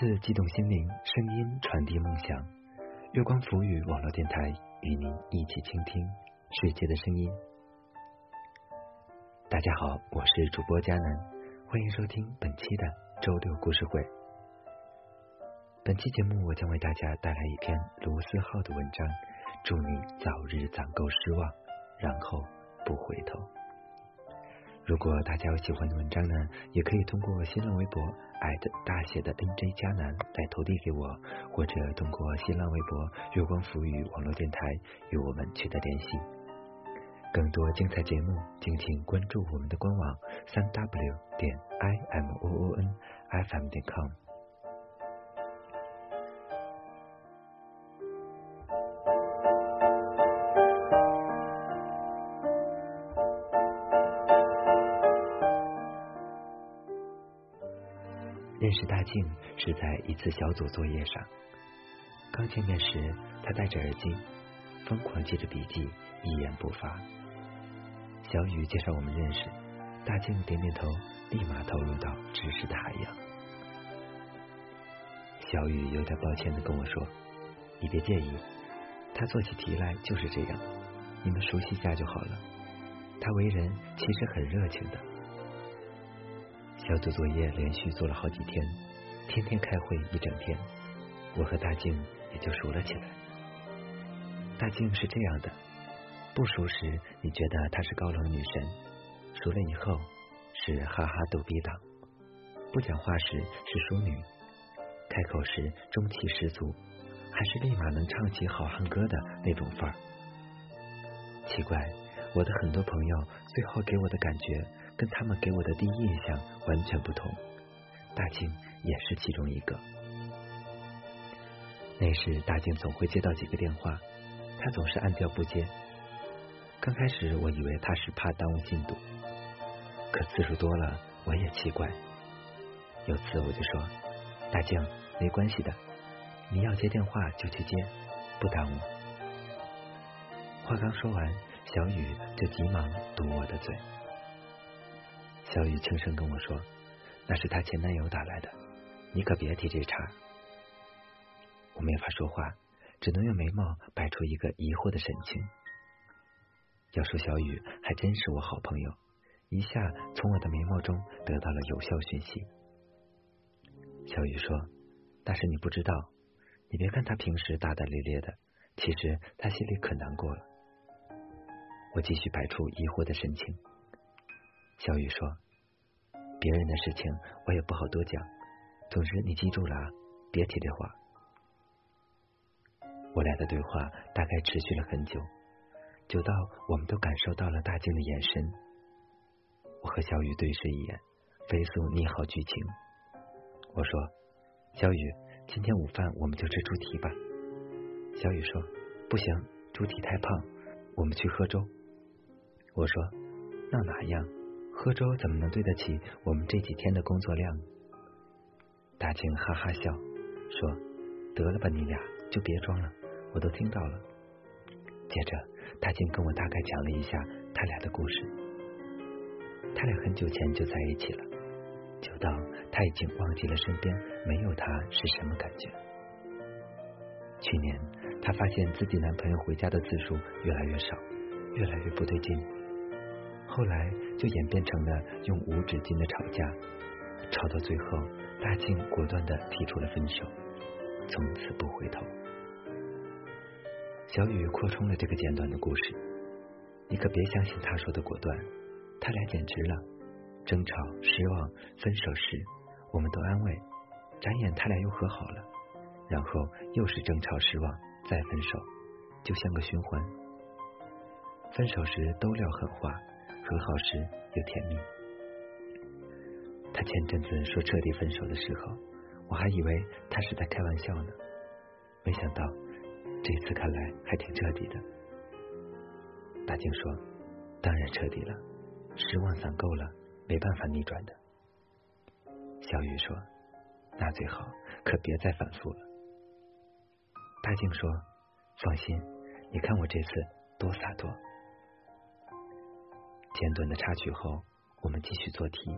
文字激动心灵，声音传递梦想。月光浮语网络电台与您一起倾听世界的声音。大家好，我是主播佳楠，欢迎收听本期的周六故事会。本期节目我将为大家带来一篇卢思浩的文章，祝你早日攒够失望，然后不回头。如果大家有喜欢的文章呢，也可以通过新浪微博艾特大写的 NJ 加南来投递给我，或者通过新浪微博月光浮语网络电台与我们取得联系。更多精彩节目，敬请关注我们的官网三 W 点 I M O O N F M 点 com。识大静是在一次小组作业上。刚见面时，他戴着耳机，疯狂记着笔记，一言不发。小雨介绍我们认识，大静点点头，立马投入到知识的海洋。小雨有点抱歉的跟我说：“你别介意，他做起题来就是这样，你们熟悉一下就好了。他为人其实很热情的。”小组作业连续做了好几天，天天开会一整天，我和大静也就熟了起来。大静是这样的，不熟时你觉得她是高冷女神，熟了以后是哈哈逗逼党，不讲话时是淑女，开口时中气十足，还是立马能唱起好汉歌的那种范儿。奇怪，我的很多朋友最后给我的感觉。跟他们给我的第一印象完全不同，大静也是其中一个。那时大静总会接到几个电话，他总是按掉不接。刚开始我以为他是怕耽误进度，可次数多了我也奇怪。有次我就说：“大静，没关系的，你要接电话就去接，不耽误。”话刚说完，小雨就急忙堵我的嘴。小雨轻声跟我说：“那是她前男友打来的，你可别提这茬。”我没法说话，只能用眉毛摆出一个疑惑的神情。要说小雨还真是我好朋友，一下从我的眉毛中得到了有效讯息。小雨说：“但是你不知道，你别看他平时大大咧咧的，其实他心里可难过了。”我继续摆出疑惑的神情。小雨说：“别人的事情我也不好多讲，总之你记住了，别提这话。”我俩的对话大概持续了很久，久到我们都感受到了大静的眼神。我和小雨对视一眼，飞速拟好剧情。我说：“小雨，今天午饭我们就吃猪蹄吧。”小雨说：“不行，猪蹄太胖，我们去喝粥。”我说：“那哪样？”喝粥怎么能对得起我们这几天的工作量？大庆哈哈笑说：“得了吧，你俩就别装了，我都听到了。”接着，大庆跟我大概讲了一下他俩的故事。他俩很久前就在一起了，久到他已经忘记了身边没有他是什么感觉。去年，他发现自己男朋友回家的次数越来越少，越来越不对劲。后来就演变成了用无止境的吵架，吵到最后，大庆果断的提出了分手，从此不回头。小雨扩充了这个简短的故事，你可别相信他说的果断，他俩简直了，争吵、失望、分手时，我们都安慰，转眼他俩又和好了，然后又是争吵、失望，再分手，就像个循环。分手时都撂狠话。和好时又甜蜜。他前阵子说彻底分手的时候，我还以为他是在开玩笑呢，没想到这次看来还挺彻底的。大静说：“当然彻底了，失望攒够了，没办法逆转的。”小雨说：“那最好，可别再反复了。”大静说：“放心，你看我这次多洒脱。”简短的插曲后，我们继续做题。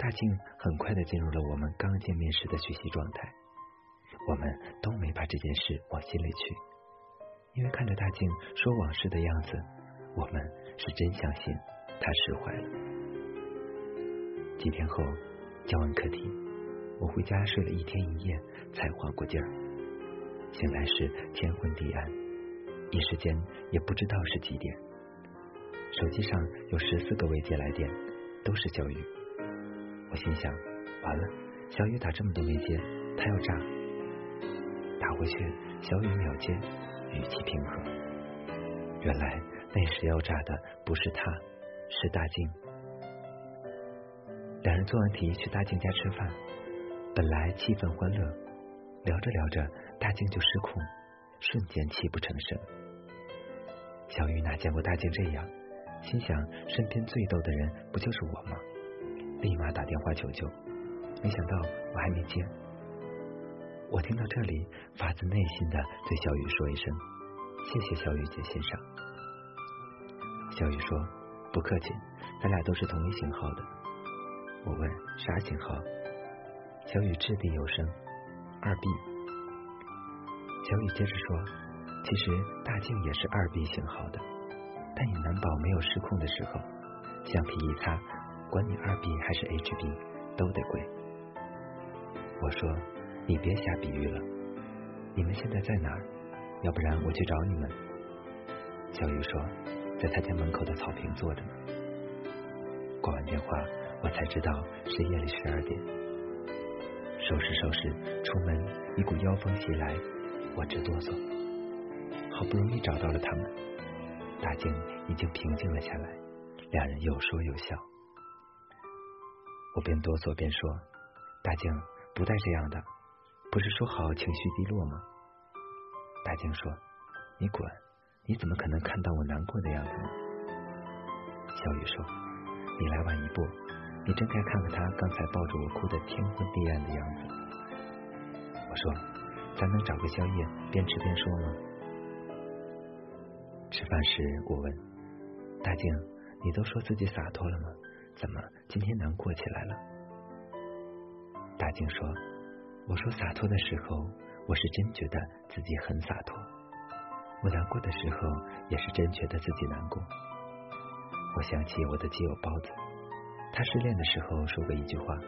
大静很快的进入了我们刚见面时的学习状态。我们都没把这件事往心里去，因为看着大静说往事的样子，我们是真相信他释怀了。几天后交完课题，我回家睡了一天一夜才缓过劲儿。醒来时天昏地暗，一时间也不知道是几点。手机上有十四个未接来电，都是小雨。我心想，完了，小雨打这么多没接，他要炸。打回去，小雨秒接，语气平和。原来那时要炸的不是他，是大静。两人做完题去大静家吃饭，本来气氛欢乐，聊着聊着，大静就失控，瞬间泣不成声。小雨哪见过大静这样，心想身边最逗的人不就是我吗？立马打电话求救，没想到我还没接。我听到这里，发自内心的对小雨说一声：“谢谢小雨姐欣赏。”小雨说：“不客气，咱俩都是同一型号的。”我问：“啥型号？”小雨掷地有声：“二 B。”小雨接着说：“其实大静也是二 B 型号的，但也难保没有失控的时候，橡皮一擦。”管你二 B 还是 HB，都得贵。我说，你别瞎比喻了。你们现在在哪儿？要不然我去找你们。小雨说，在他家门口的草坪坐着呢。挂完电话，我才知道是夜里十二点。收拾收拾，出门，一股妖风袭来，我直哆嗦。好不容易找到了他们，大静已经平静了下来，两人有说有笑。我边哆嗦边说：“大静，不带这样的，不是说好情绪低落吗？”大静说：“你滚！你怎么可能看到我难过的样子？”小雨说：“你来晚一步，你真该看看他刚才抱着我哭的天昏地暗的样子。”我说：“咱能找个宵夜，边吃边说吗？”吃饭时我问：“大静，你都说自己洒脱了吗？”怎么今天难过起来了？大静说：“我说洒脱的时候，我是真觉得自己很洒脱；我难过的时候，也是真觉得自己难过。”我想起我的基友包子，他失恋的时候说过一句话：“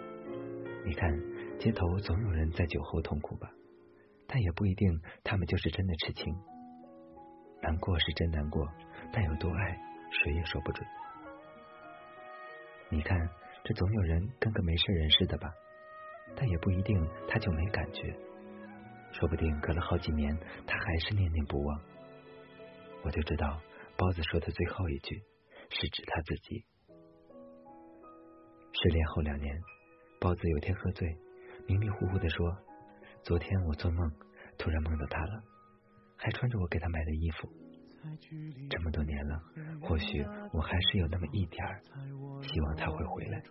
你看，街头总有人在酒后痛哭吧，但也不一定他们就是真的痴情。难过是真难过，但有多爱，谁也说不准。”你看，这总有人跟个没事人似的吧？但也不一定他就没感觉，说不定隔了好几年，他还是念念不忘。我就知道，包子说的最后一句是指他自己。失恋后两年，包子有天喝醉，迷迷糊糊的说：“昨天我做梦，突然梦到他了，还穿着我给他买的衣服。”这么多年了，或许我还是有那么一点儿希望他会回来。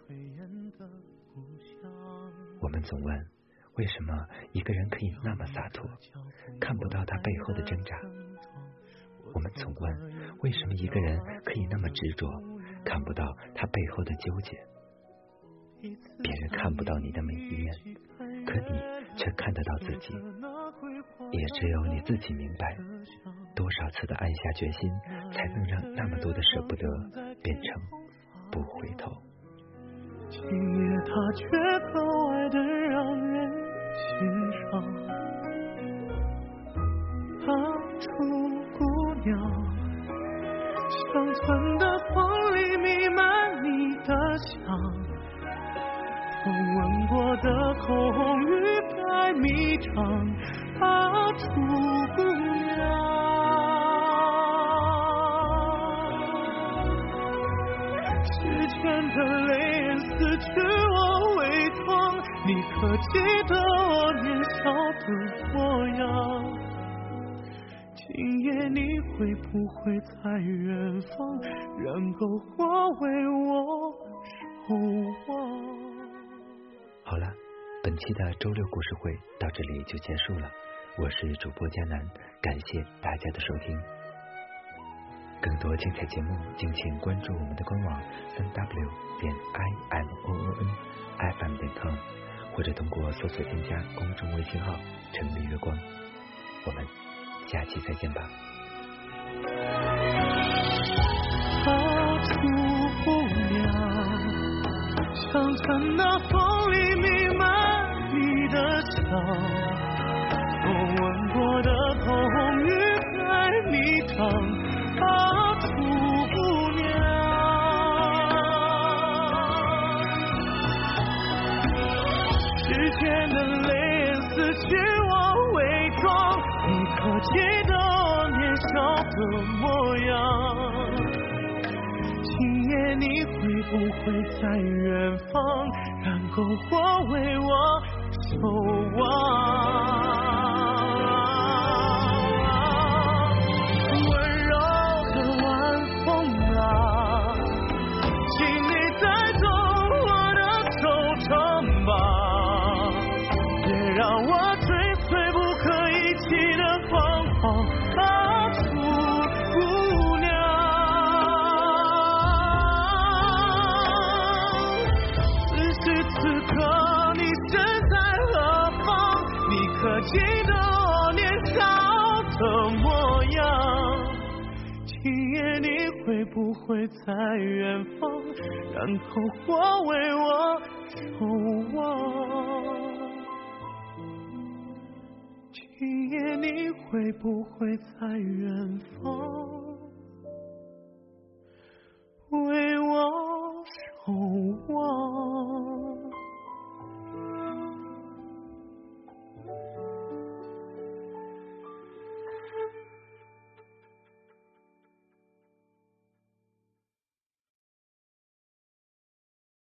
我们总问，为什么一个人可以那么洒脱，看不到他背后的挣扎？我们总问，为什么一个人可以那么执着，看不到他背后的纠结？别人看不到你的每一面，可你却看得到自己。也只有你自己明白。多少次的暗下决心，才能让那么多的舍不得变成不回头？今夜他却格外的让人心伤。当初姑娘，乡村的风里弥漫你的香，风吻过的口红欲盖弥彰。啊，楚姑娘。时间的泪眼撕去我伪装，你可记得我年少的模样？今夜你会不会在远方，燃篝火为我守望？好了，本期的周六故事会到这里就结束了。我是主播佳南，感谢大家的收听。更多精彩节目，敬请关注我们的官网三 w 点 i m o o n 或者通过搜索添加公众微信号“城里月光”。我们下期再见吧。出不了，想着那风是我伪装，你可记得我年少的模样？今夜你会不会在远方，燃篝火为我守望？不会在远方，然后化为我守望。今夜你会不会在远方，为我守望？